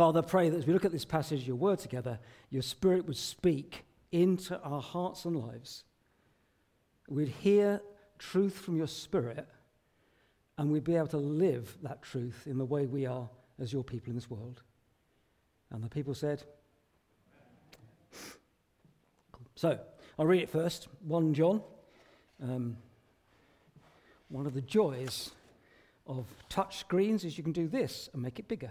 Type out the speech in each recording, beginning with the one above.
Father, pray that as we look at this passage, your word together, your spirit would speak into our hearts and lives. We'd hear truth from your spirit, and we'd be able to live that truth in the way we are as your people in this world. And the people said, So, I'll read it first. 1 John. Um, one of the joys of touch screens is you can do this and make it bigger.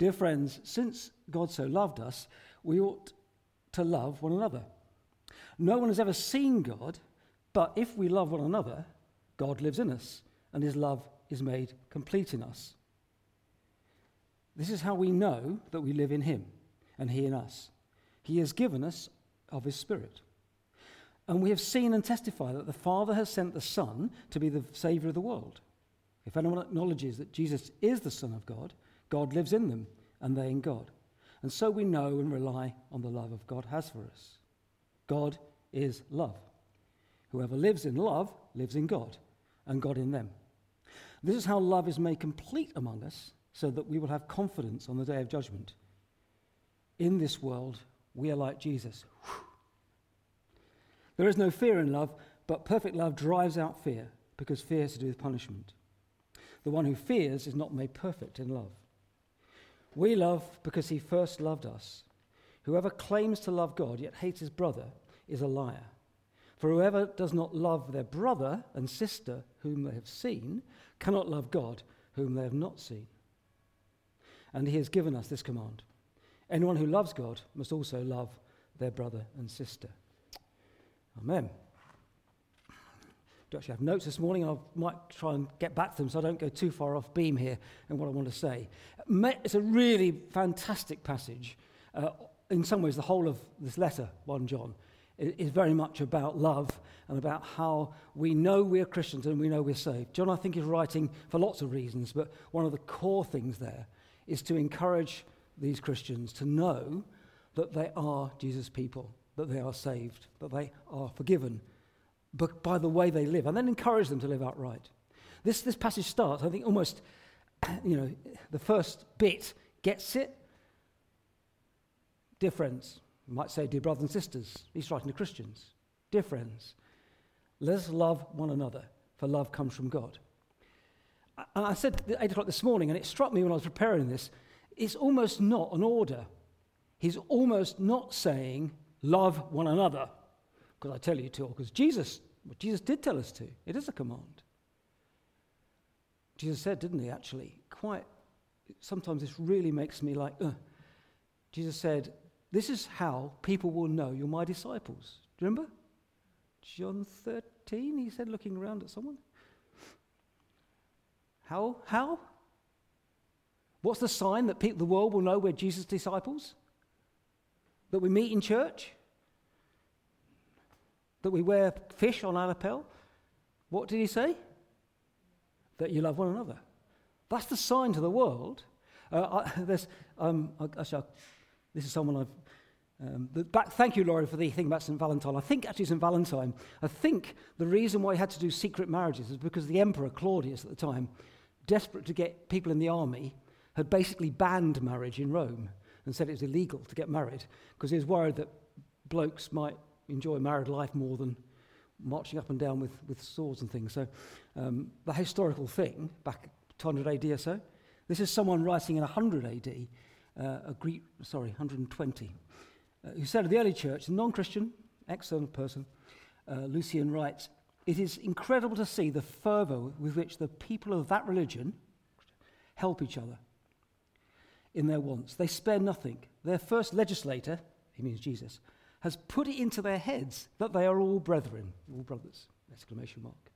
Dear friends, since God so loved us, we ought to love one another. No one has ever seen God, but if we love one another, God lives in us, and his love is made complete in us. This is how we know that we live in him and he in us. He has given us of his Spirit. And we have seen and testified that the Father has sent the Son to be the Saviour of the world. If anyone acknowledges that Jesus is the Son of God, God lives in them, and they in God. And so we know and rely on the love of God has for us. God is love. Whoever lives in love lives in God, and God in them. This is how love is made complete among us, so that we will have confidence on the day of judgment. In this world, we are like Jesus. There is no fear in love, but perfect love drives out fear, because fear has to do with punishment. The one who fears is not made perfect in love. We love because he first loved us. Whoever claims to love God yet hates his brother is a liar. For whoever does not love their brother and sister whom they have seen cannot love God whom they have not seen. And he has given us this command anyone who loves God must also love their brother and sister. Amen. Do actually have notes this morning. I might try and get back to them so I don't go too far off beam here in what I want to say. It's a really fantastic passage. Uh, in some ways, the whole of this letter, 1 John, is very much about love and about how we know we're Christians and we know we're saved. John, I think, is writing for lots of reasons, but one of the core things there is to encourage these Christians to know that they are Jesus' people, that they are saved, that they are forgiven, but by the way they live, and then encourage them to live outright. This, this passage starts, I think, almost, you know, the first bit gets it. Dear friends, you might say, dear brothers and sisters, he's writing to Christians. Dear friends, let us love one another, for love comes from God. And I said at 8 o'clock this morning, and it struck me when I was preparing this, it's almost not an order. He's almost not saying, love one another because I tell you to, because Jesus, Jesus did tell us to. It is a command. Jesus said, didn't he, actually? Quite, sometimes this really makes me like, uh. Jesus said, This is how people will know you're my disciples. Do you remember? John 13, he said, looking around at someone. How? How? What's the sign that the world will know we're Jesus' disciples? That we meet in church? That we wear fish on our lapel. What did he say? That you love one another. That's the sign to the world. Uh, I, um, actually, this is someone I've. Um, back, thank you, Laurie, for the thing about St. Valentine. I think actually St. Valentine, I think the reason why he had to do secret marriages is because the Emperor Claudius at the time, desperate to get people in the army, had basically banned marriage in Rome and said it was illegal to get married because he was worried that blokes might enjoy married life more than marching up and down with, with swords and things. So, um, the historical thing, back 200 AD or so, this is someone writing in 100 AD, uh, a Greek, sorry, 120, uh, who said of the early church, a non Christian, excellent person, uh, Lucian writes, It is incredible to see the fervour with which the people of that religion help each other in their wants. They spare nothing. Their first legislator, he means Jesus, has put it into their heads that they are all brethren, all brothers, exclamation mark.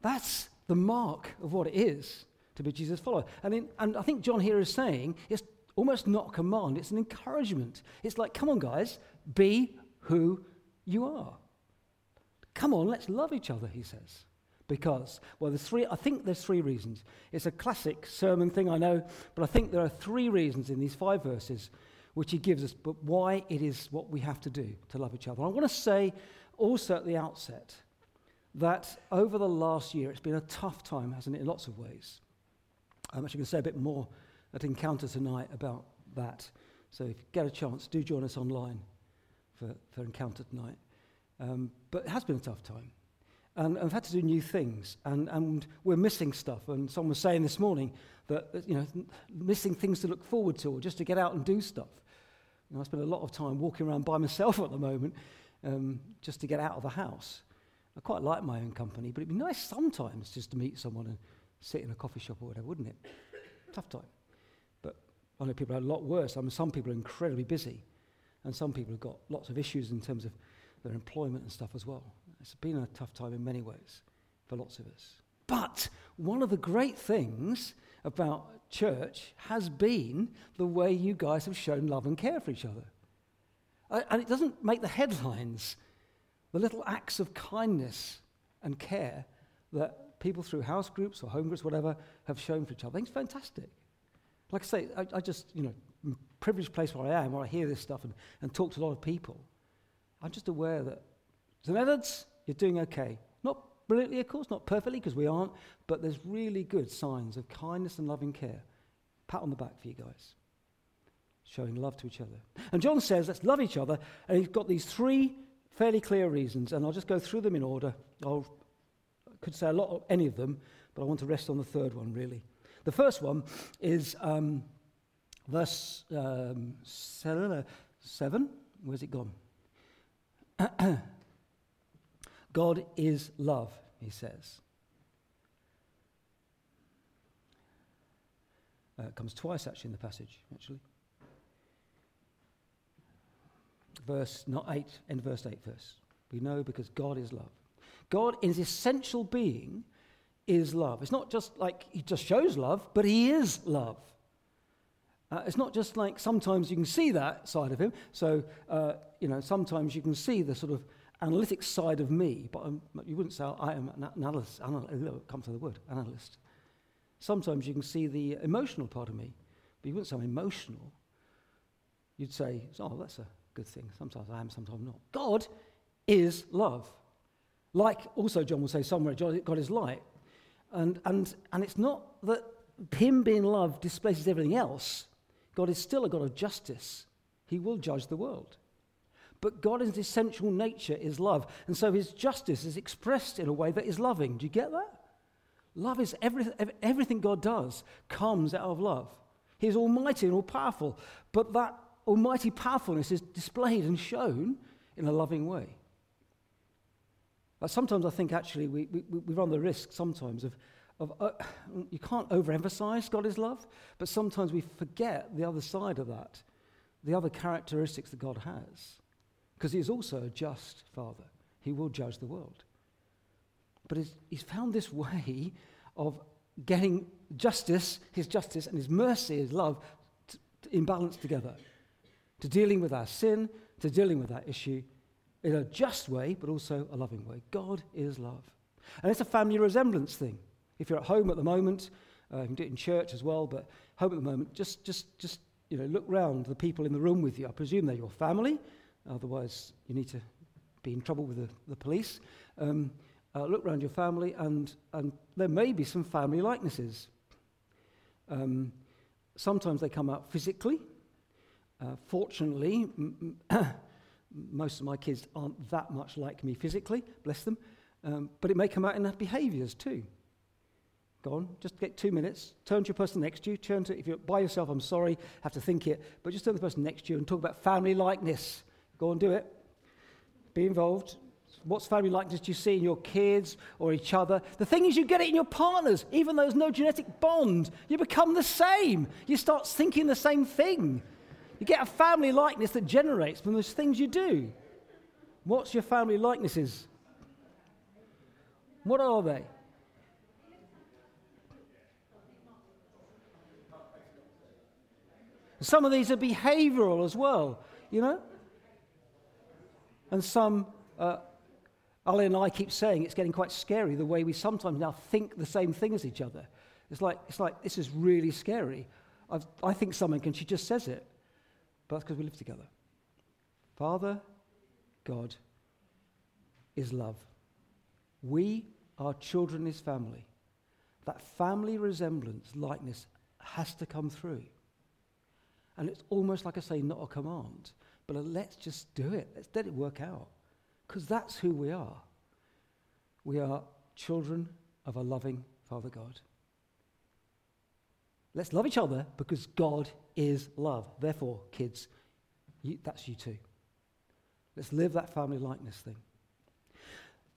That's the mark of what it is to be Jesus' follower. And, in, and I think John here is saying it's almost not a command, it's an encouragement. It's like, come on, guys, be who you are. Come on, let's love each other, he says. Because, well, there's three, I think there's three reasons. It's a classic sermon thing, I know, but I think there are three reasons in these five verses which he gives us, but why it is what we have to do to love each other. I want to say also at the outset that over the last year, it's been a tough time, hasn't it, in lots of ways. I'm actually going to say a bit more at Encounter tonight about that. So if you get a chance, do join us online for, for Encounter tonight. Um, but it has been a tough time. And, and we've had to do new things. And, and we're missing stuff. And someone was saying this morning that, you know, missing things to look forward to or just to get out and do stuff. You know, I spend a lot of time walking around by myself at the moment um, just to get out of the house. I quite like my own company, but it'd be nice sometimes just to meet someone and sit in a coffee shop or whatever, wouldn't it? Tough time. But I know people are a lot worse. I mean, some people are incredibly busy, and some people have got lots of issues in terms of their employment and stuff as well. It's been a tough time in many ways for lots of us. But one of the great things about church has been the way you guys have shown love and care for each other. And it doesn't make the headlines. The little acts of kindness and care that people through house groups or home groups, whatever, have shown for each other. I think it's fantastic. Like I say, I, I just, you know, privileged place where I am, where I hear this stuff and, and talk to a lot of people. I'm just aware that St. Edwards, you're doing okay. Not brilliantly, of course, not perfectly, because we aren't, but there's really good signs of kindness and loving care. Pat on the back for you guys. Showing love to each other. And John says, let's love each other. And he's got these three fairly clear reasons, and I'll just go through them in order. I'll could say a lot of any of them, but I want to rest on the third one, really. The first one is um, verse um, seven. Where's it gone? God is love, he says. Uh, it comes twice actually in the passage, actually. Verse not eight, end verse eight verse. We know because God is love. God, in his essential being, is love. It's not just like he just shows love, but he is love. Uh, it's not just like sometimes you can see that side of him. So, uh, you know, sometimes you can see the sort of analytic side of me, but I'm, you wouldn't say I am an analyst. Anal- come to the word, analyst. Sometimes you can see the emotional part of me, but you wouldn't say I'm emotional. You'd say, oh, that's a good thing. Sometimes I am, sometimes I'm not. God is love. Like also, John will say somewhere, God is light. And, and, and it's not that him being love displaces everything else. God is still a God of justice. He will judge the world. But God, in his essential nature, is love. And so his justice is expressed in a way that is loving. Do you get that? Love is everything, everything God does comes out of love. He is almighty and all powerful. But that almighty powerfulness is displayed and shown in a loving way. But sometimes I think actually we, we, we run the risk sometimes of, of uh, you can't overemphasize God is love, but sometimes we forget the other side of that, the other characteristics that God has. Because he is also a just Father. He will judge the world. But he's, he's found this way of getting justice, his justice, and his mercy, his love, to, to in balance together. To dealing with our sin, to dealing with that issue, in a just way, but also a loving way. God is love. And it's a family resemblance thing. If you're at home at the moment, uh, you can do it in church as well, but home at the moment, just, just, just you know, look round the people in the room with you. I presume they're your family, otherwise you need to be in trouble with the, the police. Um, uh, look around your family, and, and there may be some family likenesses. Um, sometimes they come out physically. Uh, fortunately, m- most of my kids aren't that much like me physically, bless them, um, but it may come out in their behaviors too. Go on, just get two minutes. Turn to your person next to you. Turn to, if you're by yourself, I'm sorry, have to think it, but just turn to the person next to you and talk about family likeness. Go and do it. Be involved. What's family likeness do you see in your kids or each other? The thing is, you get it in your partners, even though there's no genetic bond. You become the same. You start thinking the same thing. You get a family likeness that generates from those things you do. What's your family likenesses? What are they? Some of these are behavioral as well, you know? And some, uh, Ali and I keep saying it's getting quite scary the way we sometimes now think the same thing as each other. It's like, it's like this is really scary. I've, i think something, and she just says it. But that's because we live together. Father, God, is love. We are children his family. That family resemblance, likeness, has to come through. And it's almost like I say, not a command, but let's just do it. Let's let it work out. Because that's who we are. We are children of a loving Father God. Let's love each other because God is love. Therefore, kids, you, that's you too. Let's live that family likeness thing.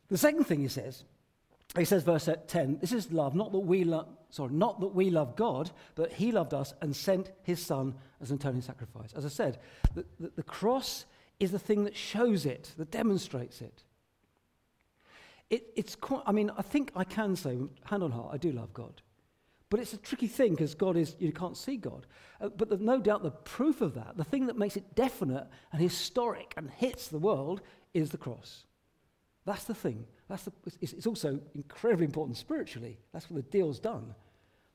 The second thing he says, he says, verse 10, this is love, not that we love, sorry, not that we love God, but he loved us and sent his son as an atoning sacrifice. As I said, the, the, the cross is the thing that shows it, that demonstrates it. it it's quite, I mean, I think I can say, hand on heart, I do love God. But it's a tricky thing because God is, you can't see God. Uh, but there's no doubt the proof of that, the thing that makes it definite and historic and hits the world, is the cross. That's the thing. That's the, it's, it's also incredibly important spiritually. That's what the deal's done.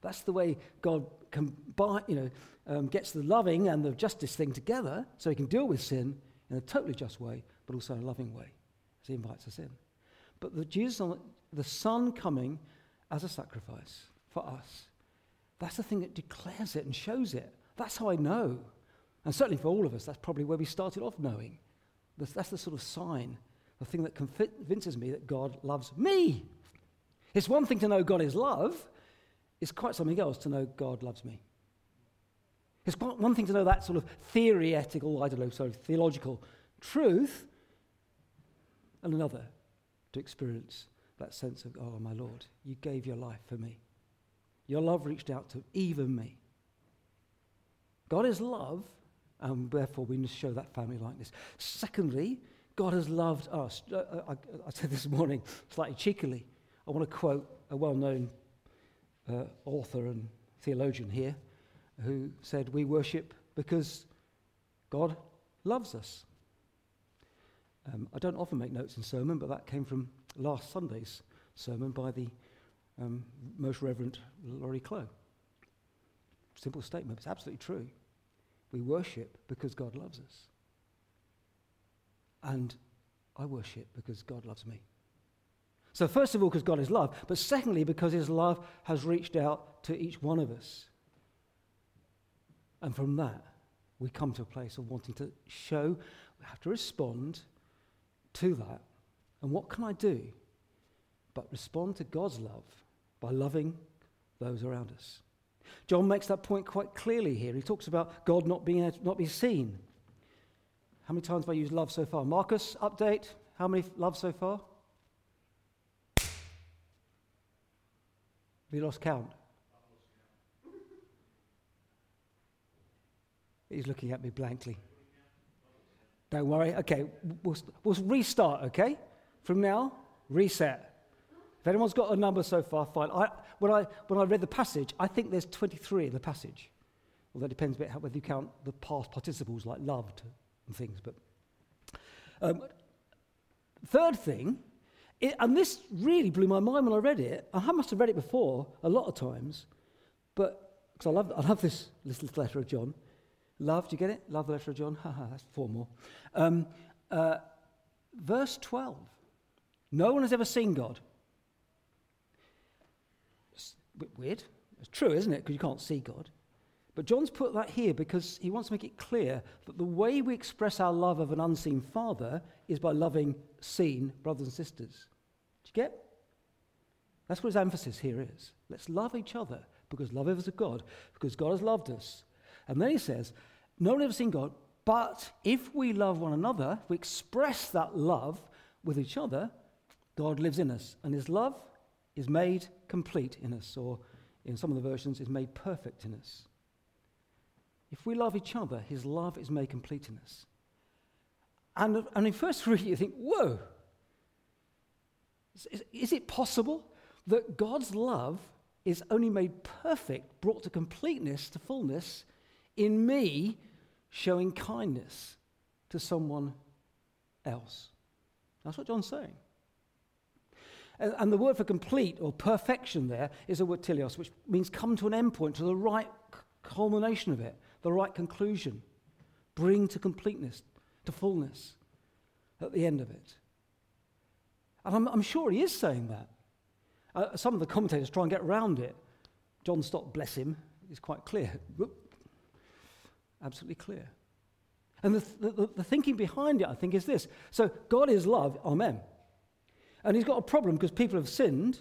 That's the way God combine, you know, um, gets the loving and the justice thing together so he can deal with sin in a totally just way, but also in a loving way as he invites us in. But the Jesus, on the Son coming as a sacrifice for us, that's the thing that declares it and shows it. That's how I know. And certainly for all of us, that's probably where we started off knowing. That's, that's the sort of sign the thing that convinces me that God loves me. It's one thing to know God is love, it's quite something else to know God loves me. It's one thing to know that sort of theoretical, I don't know, sort of theological truth, and another to experience that sense of, oh, my Lord, you gave your life for me. Your love reached out to even me. God is love, and therefore we must show that family likeness. Secondly, God has loved us. Uh, uh, I, I, said this morning, slightly cheekily, I want to quote a well known uh, author and theologian here who said, We worship because God loves us. Um, I don't often make notes in sermon, but that came from last Sunday's sermon by the um, Most Reverend Laurie Clow. Simple statement, it's absolutely true. We worship because God loves us. And I worship because God loves me. So, first of all, because God is love, but secondly, because his love has reached out to each one of us. And from that, we come to a place of wanting to show, we have to respond to that. And what can I do but respond to God's love by loving those around us? John makes that point quite clearly here. He talks about God not being, not being seen. How many times have I used love so far? Marcus, update. How many love so far? We lost count? He's looking at me blankly. Don't worry. Okay, we'll, we'll restart, okay? From now, reset. If anyone's got a number so far, fine. I, when, I, when I read the passage, I think there's 23 in the passage. Well, that depends a bit how, whether you count the past participles like loved and things. But um, third thing, it, and this really blew my mind when I read it. I must have read it before a lot of times, but because I love, I love this, little letter of John. Love, do you get it? Love the letter of John? Haha, that's four more. Um, uh, verse 12. No one has ever seen God. It's weird. It's true, isn't it? Because you can't see God. But John's put that here because he wants to make it clear that the way we express our love of an unseen father is by loving seen brothers and sisters. Do you get? That's what his emphasis here is. Let's love each other because love is of God, because God has loved us. And then he says, No one has seen God, but if we love one another, we express that love with each other, God lives in us. And his love is made complete in us, or in some of the versions, is made perfect in us. If we love each other, his love is made complete in us. And, and in first reading, you think, whoa, is, is it possible that God's love is only made perfect, brought to completeness, to fullness, in me showing kindness to someone else. That's what John's saying. And, and the word for complete or perfection there is a word teleos, which means come to an endpoint, to the right culmination of it, the right conclusion. Bring to completeness, to fullness at the end of it. And I'm, I'm sure he is saying that. Uh, some of the commentators try and get around it. John Stott, bless him, is quite clear. Absolutely clear. And the, the, the, thinking behind it, I think, is this. So, God is love, amen. And he's got a problem because people have sinned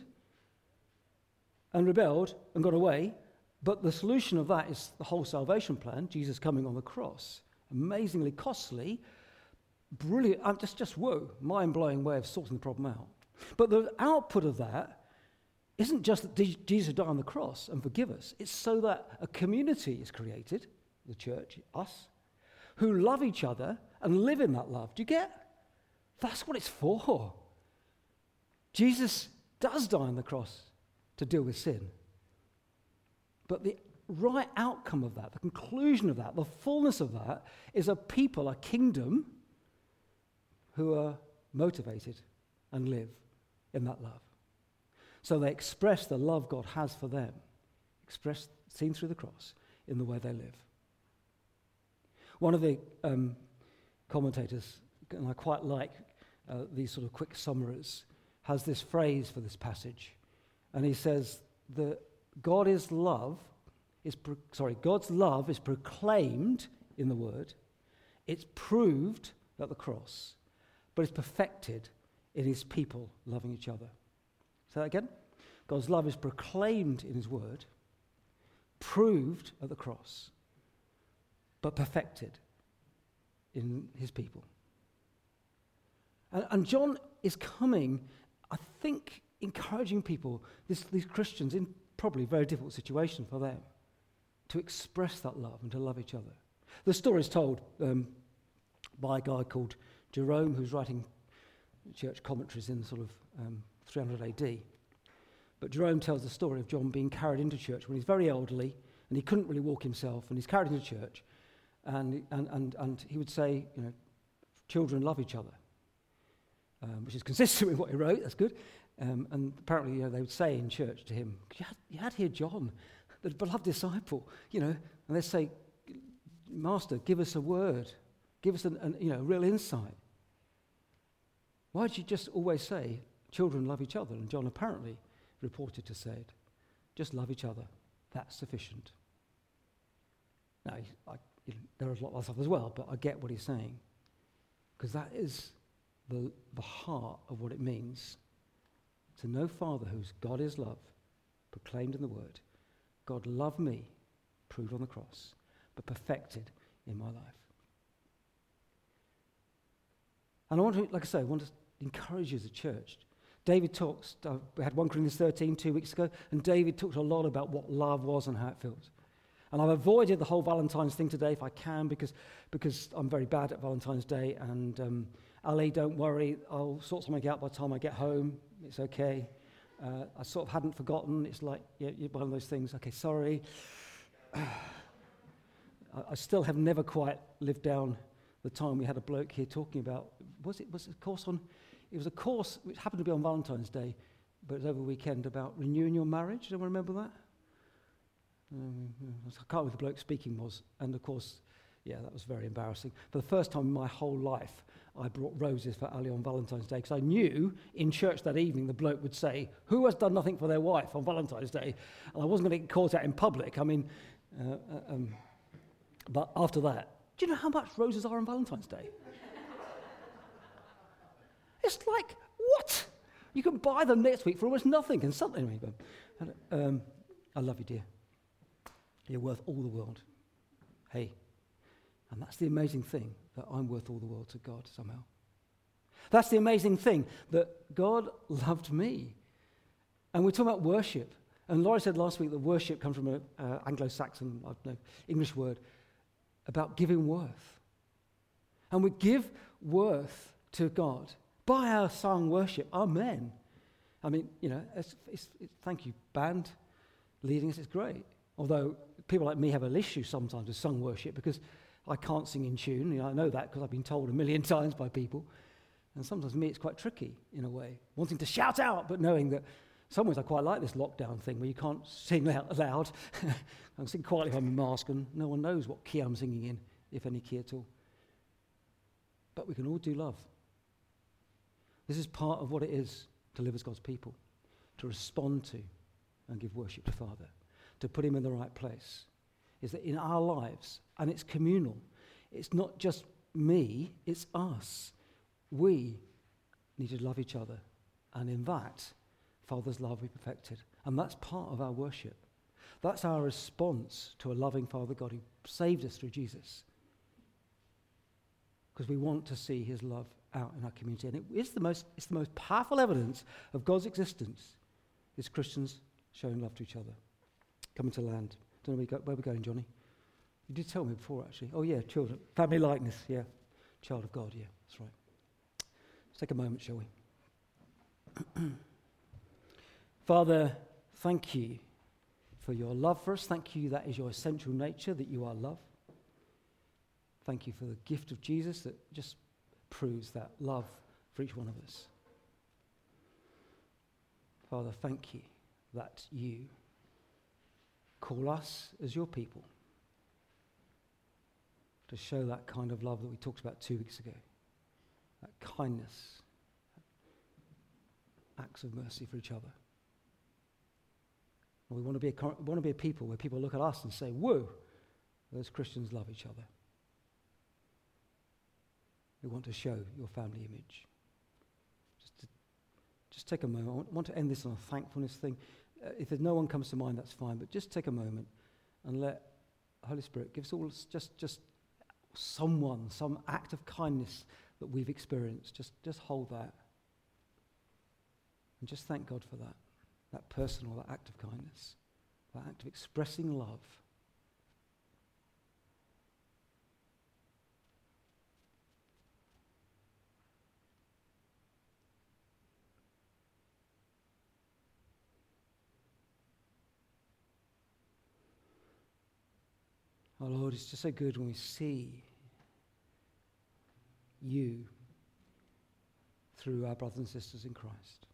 and rebelled and got away. But the solution of that is the whole salvation plan, Jesus coming on the cross. Amazingly costly, brilliant, I'm just, just whoa, mind blowing way of sorting the problem out. But the output of that isn't just that Jesus died on the cross and forgive us, it's so that a community is created, the church, us, who love each other and live in that love. Do you get? That's what it's for. Jesus does die on the cross to deal with sin. But the right outcome of that, the conclusion of that, the fullness of that, is a people, a kingdom who are motivated and live in that love. So they express the love God has for them, expressed, seen through the cross, in the way they live. One of the um, commentators, and I quite like uh, these sort of quick summaries, has this phrase for this passage. And he says that God is love, is pro- sorry, God's love is proclaimed in the word, it's proved at the cross, but it's perfected in his people loving each other. Say that again. God's love is proclaimed in his word, proved at the cross, but perfected in his people. And, and John is coming, I think, encouraging people, this, these Christians, in probably a very difficult situation for them, to express that love and to love each other. The story is told um, by a guy called Jerome, who's writing church commentaries in sort of um, 300 AD. But Jerome tells the story of John being carried into church when he's very elderly and he couldn't really walk himself, and he's carried into church. And, and, and, and he would say, you know, children love each other, um, which is consistent with what he wrote. That's good. Um, and apparently, you know, they would say in church to him, you had, you had here John, the beloved disciple, you know, and they'd say, Master, give us a word, give us an, an, you know, a real insight. Why did you just always say, children love each other? And John apparently reported to say it. Just love each other. That's sufficient. Now, I, you know, there is a lot of stuff as well, but I get what he's saying. Because that is the, the heart of what it means to know Father whose God is love, proclaimed in the Word. God loved me, proved on the cross, but perfected in my life. And I want to, like I say, I want to encourage you as a church. David talks, uh, we had 1 Corinthians 13 two weeks ago, and David talked a lot about what love was and how it feels. And I've avoided the whole Valentine's thing today if I can because, because I'm very bad at Valentine's Day. And um, Ali, don't worry, I'll sort something out by the time I get home. It's okay. Uh, I sort of hadn't forgotten. It's like yeah, one of those things. Okay, sorry. I, still have never quite lived down the time we had a bloke here talking about was it was a course on it was a course which happened to be on Valentine's Day, but it was over the weekend about renewing your marriage. Do anyone remember that? Um, I can't remember the bloke speaking was, and of course, yeah, that was very embarrassing. For the first time in my whole life, I brought roses for Ali on Valentine's Day because I knew in church that evening the bloke would say, Who has done nothing for their wife on Valentine's Day? And I wasn't going to get caught out in public. I mean, uh, uh, um, but after that, do you know how much roses are on Valentine's Day? it's like, what? You can buy them next week for almost nothing and something. Um, I love you, dear. You're worth all the world. Hey, and that's the amazing thing that I'm worth all the world to God somehow. That's the amazing thing that God loved me. And we're talking about worship. And Laurie said last week that worship comes from an uh, Anglo Saxon, I don't know, English word about giving worth. And we give worth to God by our song worship. Amen. I mean, you know, it's, it's, it's, thank you, band, leading us. It's great. Although people like me have an issue sometimes with sung worship because I can't sing in tune. You know, I know that because I've been told a million times by people. And sometimes me it's quite tricky in a way, wanting to shout out, but knowing that some ways I quite like this lockdown thing where you can't sing out loud. I can sing quietly if I'm in mask and no one knows what key I'm singing in, if any key at all. But we can all do love. This is part of what it is to live as God's people, to respond to and give worship to Father, to put Him in the right place. Is that in our lives, and it's communal, it's not just me, it's us. We need to love each other. And in that, Father's love we perfected. And that's part of our worship. That's our response to a loving Father God who saved us through Jesus. Because we want to see his love out in our community. And it is the most, it's the most powerful evidence of God's existence is Christians showing love to each other. Coming to land. Don't know where, go, where we're going, Johnny. You did tell me before, actually. Oh, yeah, children. Family likeness, yeah. Child of God, yeah, that's right. Let's take a moment, shall we? Father, thank you for your love for us. Thank you that is your essential nature, that you are love. Thank you for the gift of Jesus that just proves that love for each one of us. Father, thank you that you call us as your people to show that kind of love that we talked about two weeks ago, that kindness, acts of mercy for each other. We want to, be a, want to be a people where people look at us and say, whoa, those Christians love each other. We want to show your family image. Just, to, just take a moment. I want to end this on a thankfulness thing. Uh, if there's no one comes to mind, that's fine. But just take a moment and let Holy Spirit give us all just, just someone, some act of kindness that we've experienced. Just, just hold that. And just thank God for that that personal, that act of kindness, that act of expressing love. Oh Lord, it's just so good when we see you through our brothers and sisters in Christ.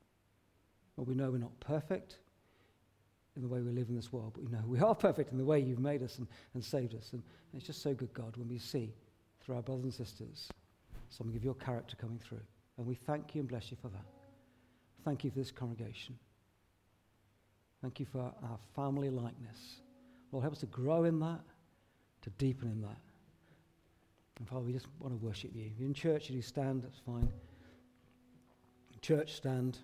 Well, we know we're not perfect in the way we live in this world, but we know we are perfect in the way you've made us and, and saved us. And, and it's just so good, God, when we see through our brothers and sisters something of your character coming through. And we thank you and bless you for that. Thank you for this congregation. Thank you for our family likeness. Lord, help us to grow in that, to deepen in that. And Father, we just want to worship you. You're in church you stand, that's fine. Church, stand.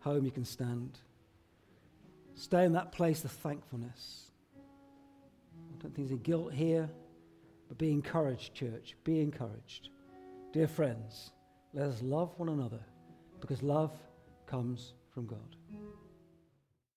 Home, you can stand. Stay in that place of thankfulness. I don't think there's any guilt here, but be encouraged, church. Be encouraged. Dear friends, let us love one another because love comes from God.